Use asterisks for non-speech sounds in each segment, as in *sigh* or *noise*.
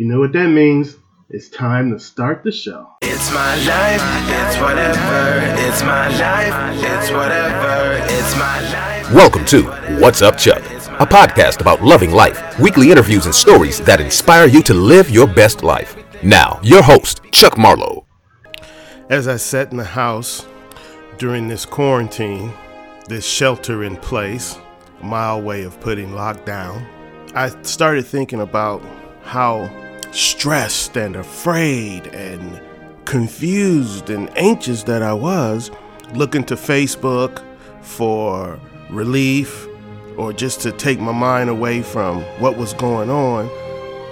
You know what that means? It's time to start the show. It's my life, it's whatever. It's my life, it's whatever. It's my life. Welcome to What's Up Chuck, a podcast about loving life, weekly interviews and stories that inspire you to live your best life. Now, your host, Chuck Marlowe. As I sat in the house during this quarantine, this shelter in place, my way of putting lockdown, I started thinking about how stressed and afraid and confused and anxious that I was looking to Facebook for relief or just to take my mind away from what was going on.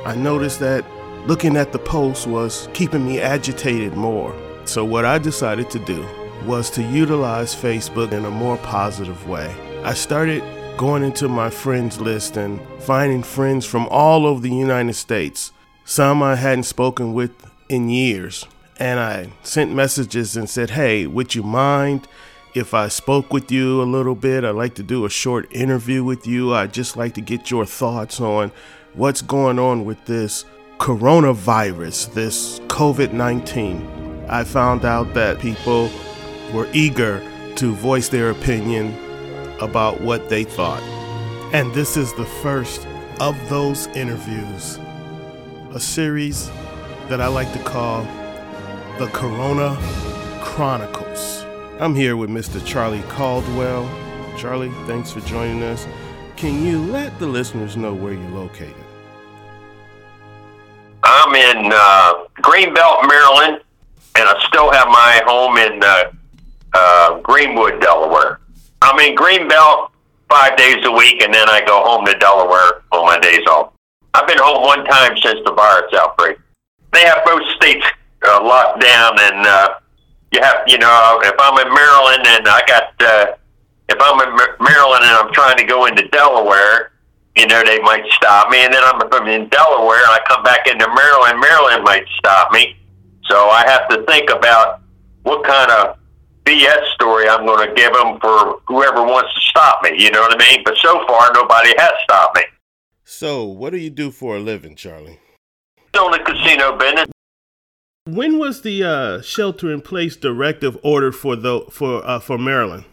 I noticed that looking at the post was keeping me agitated more. So, what I decided to do was to utilize Facebook in a more positive way. I started going into my friends list and finding friends from all over the United States. Some I hadn't spoken with in years. And I sent messages and said, Hey, would you mind if I spoke with you a little bit? I'd like to do a short interview with you. I'd just like to get your thoughts on what's going on with this coronavirus, this COVID 19. I found out that people were eager to voice their opinion about what they thought. And this is the first of those interviews, a series that I like to call the Corona Chronicles. I'm here with Mr. Charlie Caldwell. Charlie, thanks for joining us. Can you let the listeners know where you're located? I'm in uh, Greenbelt, Maryland, and I still have my home in uh, uh, Greenwood, Delaware. I'm in Greenbelt five days a week, and then I go home to Delaware on my days off. I've been home one time since the virus outbreak. They have both states uh, locked down, and uh, you have, you know, if I'm in Maryland and I got, uh, if I'm in Maryland and I'm trying to go into Delaware, you know, they might stop me, and then I'm, if I'm in Delaware and I come back into Maryland, Maryland might stop me. So I have to think about what kind of BS story I'm going to give them for whoever wants to stop me. You know what I mean? But so far, nobody has stopped me. So, what do you do for a living, Charlie? On the casino business. When was the uh, shelter-in-place directive ordered for the for uh, for Maryland?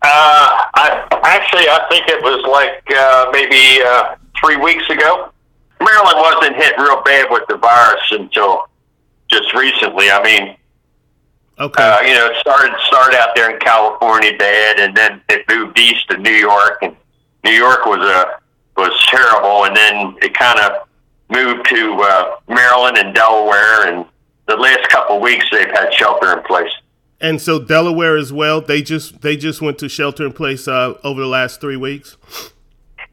Uh, I actually I think it was like uh, maybe uh, three weeks ago. Maryland wasn't hit real bad with the virus until just recently. I mean, Okay. Uh, you know, it started started out there in California bad, and then it moved east to New York, and New York was a was terrible, and then it kind of moved to uh, Maryland and Delaware, and the last couple of weeks they've had shelter in place. And so Delaware as well. They just they just went to shelter in place uh, over the last three weeks.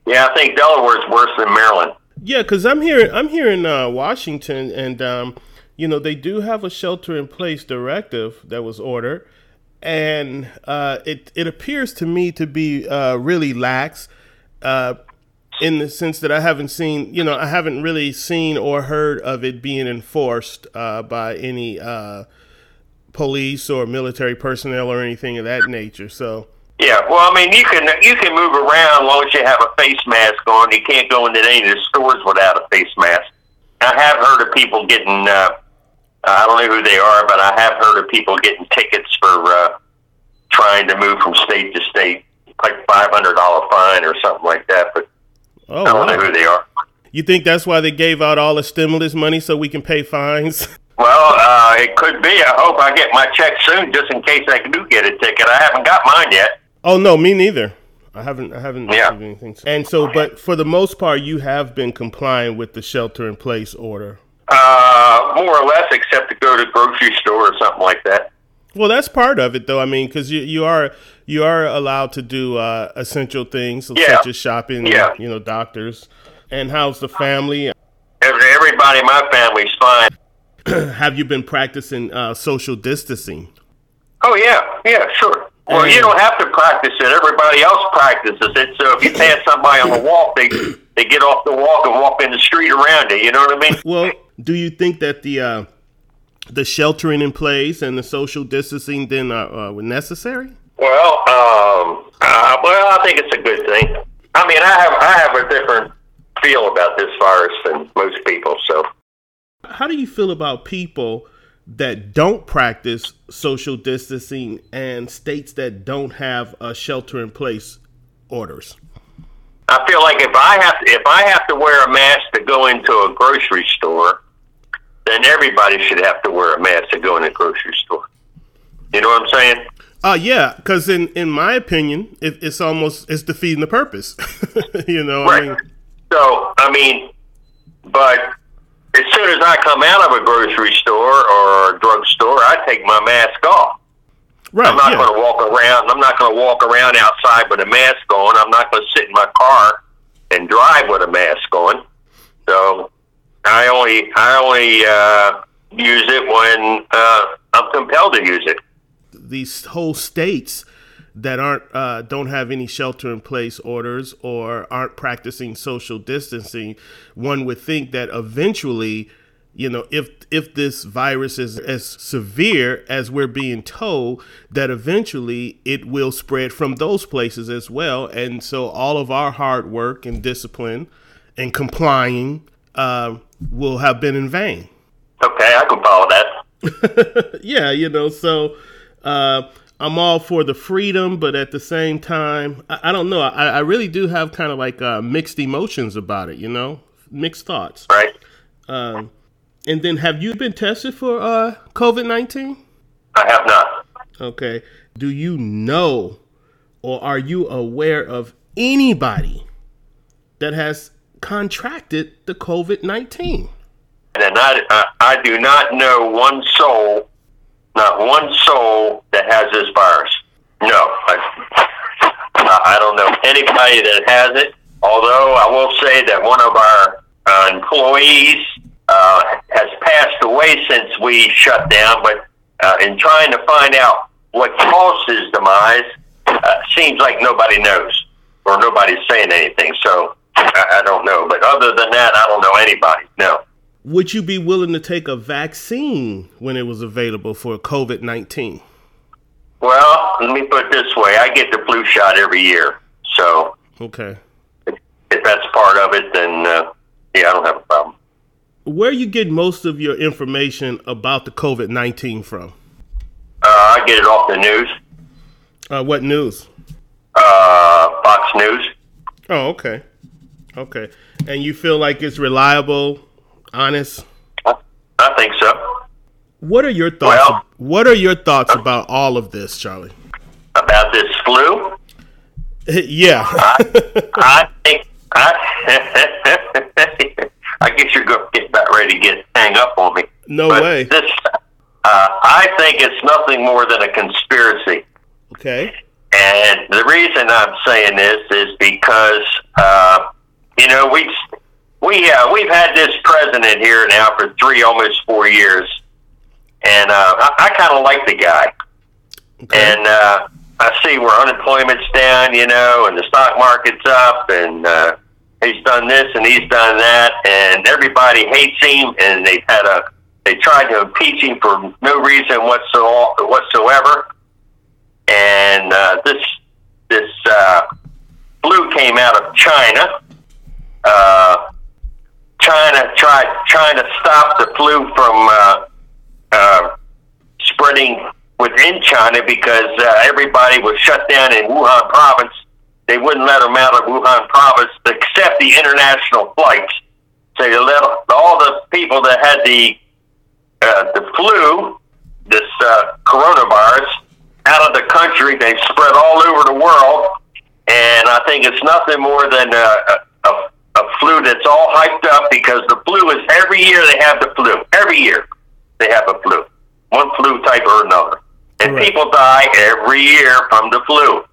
Yeah, I think Delaware's worse than Maryland. Yeah, because I'm here I'm here in uh, Washington, and um, you know, they do have a shelter in place directive that was ordered, and uh, it it appears to me to be uh, really lax, uh, in the sense that I haven't seen, you know, I haven't really seen or heard of it being enforced uh, by any uh, police or military personnel or anything of that nature. So. Yeah, well, I mean, you can you can move around as long as you have a face mask on. You can't go into any of the stores without a face mask. I have heard of people getting uh, I don't know who they are, but I have heard of people getting tickets for uh, trying to move from state to state, like five hundred dollar fine or something like that. But oh, I don't wow. know who they are. You think that's why they gave out all the stimulus money so we can pay fines? *laughs* Well, uh, it could be. I hope I get my check soon, just in case I do get a ticket. I haven't got mine yet. Oh no, me neither. I haven't. I haven't Yeah. received anything. And so, but for the most part, you have been complying with the shelter-in-place order. Uh, more or less, except to go to grocery store or something like that. Well, that's part of it, though. I mean, because you you are you are allowed to do uh, essential things Yeah. such as shopping, Yeah. you know, doctors. And how's the family? Everybody in my family's fine. *clears throat* have you been practicing uh, social distancing? Oh yeah, yeah, sure. Well, you don't have to practice it. Everybody else practices it. So if you *clears throat* pass somebody on the walk, they they get off the walk and walk in the street around it. You know what I mean? Well, do you think that the uh, the sheltering in place and the social distancing then uh, uh, were necessary? Well, um, uh, well, I think it's a good thing. I mean, I have I have a different feel about this virus than most people. So How do you feel about people that don't practice social distancing and states that don't have a shelter in place orders? I feel like if I have to, if I have to wear a mask to go into a grocery store, then everybody should have to wear a mask to go in a grocery store. You know what I'm saying? Uh, yeah, because in in my opinion, it, it's almost it's defeating the purpose. *laughs* you know, Right. I mean, So, I mean, but as soon as I come out of a grocery store or a drugstore, I take my mask off. right? I'm not yeah. going to walk around. I'm not going to walk around outside with a mask on. I'm not going to sit in my car and drive with a mask on. So I only I only uh, use it when uh, I'm compelled to use it. These whole states that aren't uh, don't have any shelter in place orders or aren't practicing social distancing, one would think that eventually, you know, if if this virus is as severe as we're being told, that eventually it will spread from those places as well, and so all of our hard work and discipline and complying uh, will have been in vain. Okay, I can follow that. *laughs* yeah, you know, so uh, I'm all for the freedom, but at the same time, I, I don't know. I, I really do have kind of like uh, mixed emotions about it, you know, mixed thoughts. Right? Um, and then, have you been tested for uh, COVID 19? I have not. Okay. Do you know or are you aware of anybody that has contracted the COVID 19? And I, I, I do not know one soul, not one soul that has this virus. No, I, I don't know anybody that has it. Although I will say that one of our uh, employees uh, has passed away since we shut down, but uh, in trying to find out what caused his demise, uh, seems like nobody knows or nobody's saying anything. So I, I don't know. But other than that, I don't know anybody. No. Would you be willing to take a vaccine when it was available for COVID 19? Well, let me put it this way: I get the flu shot every year, so Okay. if, if that's part of it, then uh, yeah, I don't have a problem. Where you get most of your information about the COVID 19 from? Uh, I get it off the news, Uh, what news? uh, Fox News. Oh, okay. Okay. And you feel like it's reliable, honest? I think so. What are your thoughts? Well- what are your thoughts about all of this, Charlie? About this flu, *laughs* yeah. I *laughs* think I. *laughs* I guess you're going to get about ready to get hang up on me. No But way. This, uh, I think it's nothing more than a conspiracy. Okay. And the reason I'm saying this is because uh, you know we we uh, we've had this president here now for three almost four years, and uh, I, I kind of like the guy. Okay. And uh, I see where unemployment's down, you know, and the stock market's up, and uh, he's done this and he's done that, and everybody hates him, and they've had a they tried to impeach him for no reason whatsoever. whatsoever. And uh, this this uh, flu came out of China. Uh, China tried trying to stop the flu from uh, uh, spreading within China because uh, everybody was shut down in Wuhan province. They wouldn't let them out of Wuhan province except the international flights. So they let all the people that had the uh, the flu, this uh, coronavirus, out of the country. They spread all over the world, and I think it's nothing more than a, a, a flu that's all hyped up because the flu is every year they have the flu. Every year they have a flu, one flu type or another, and Correct. people die every year from the flu.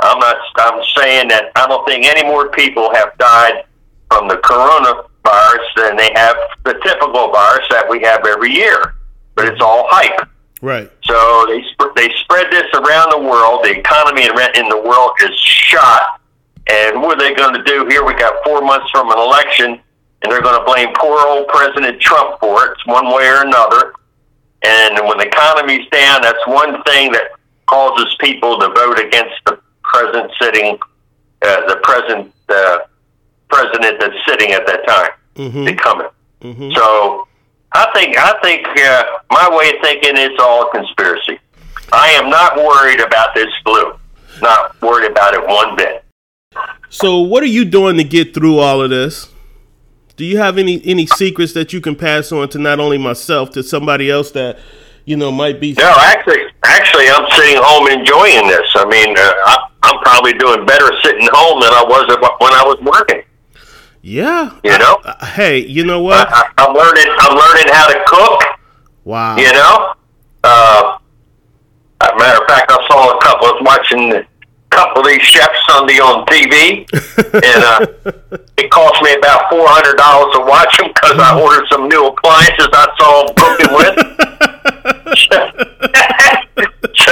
I'm not. I'm saying that I don't think any more people have died from the coronavirus than they have the typical virus that we have every year. But it's all hype. Right. So they sp- they spread this around the world. The economy in the world is shot. And what are they going to do here? We got four months from an election, and they're going to blame poor old President Trump for it, one way or another. And when the economy's down, that's one thing that causes people to vote against the president sitting, uh, the present uh, president that's sitting at that time, Mm-hmm. incumbent. Mm-hmm. So I think I think uh, my way of thinking it's all a conspiracy. I am not worried about this flu. Not worried about it one bit. So, what are you doing to get through all of this? Do you have any any secrets that you can pass on to not only myself to somebody else that you know might be? No, actually, actually, I'm sitting home enjoying this. I mean, uh, I, I'm probably doing better sitting home than I was when I was working. Yeah, you know. I, hey, you know what? I, am learning. I'm learning how to cook. Wow. You know. Uh, matter of fact, I saw a couple. I was watching a couple of these chefs Sunday on TV, and uh, *laughs* it cost me about four hundred dollars to watch them because I ordered some new appliances I saw them cooking with. so, *laughs*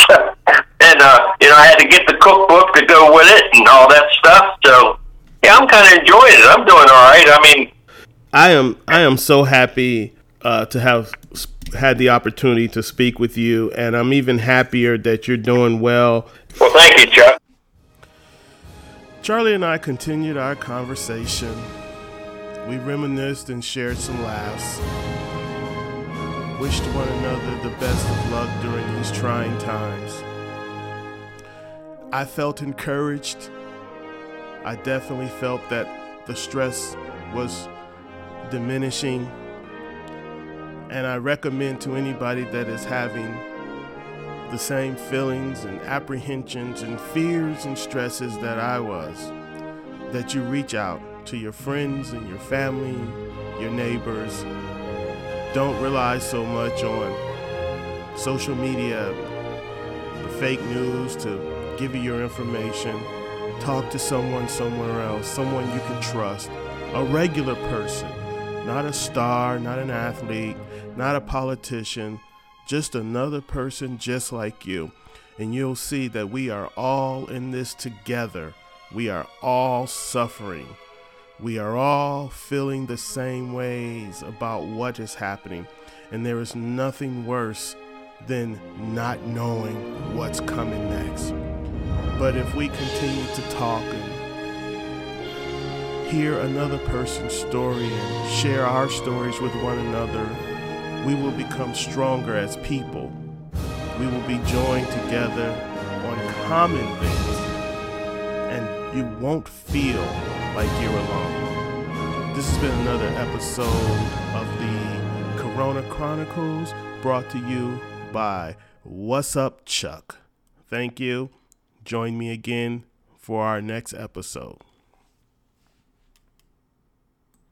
so, and uh, you know, I had to get the cookbook to go with it and all that stuff. So, yeah, I'm kind of enjoying it. I'm doing all right. I mean, I am. I am so happy uh, to have had the opportunity to speak with you, and I'm even happier that you're doing well. Well, thank you, Chuck. Charlie and I continued our conversation. We reminisced and shared some laughs. Wished one another the best of luck during these trying times. I felt encouraged. I definitely felt that the stress was diminishing. And I recommend to anybody that is having the same feelings and apprehensions and fears and stresses that I was, that you reach out to your friends and your family, your neighbors. Don't rely so much on social media, the fake news to give you your information. Talk to someone somewhere else, someone you can trust, a regular person, not a star, not an athlete, not a politician, just another person just like you. And you'll see that we are all in this together. We are all suffering. We are all feeling the same ways about what is happening. And there is nothing worse than not knowing what's coming next. But if we continue to talk and hear another person's story and share our stories with one another, we will become stronger as people. We will be joined together on common things, and you won't feel like you're alone. This has been another episode of the Corona Chronicles brought to you by What's Up Chuck. Thank you. Join me again for our next episode.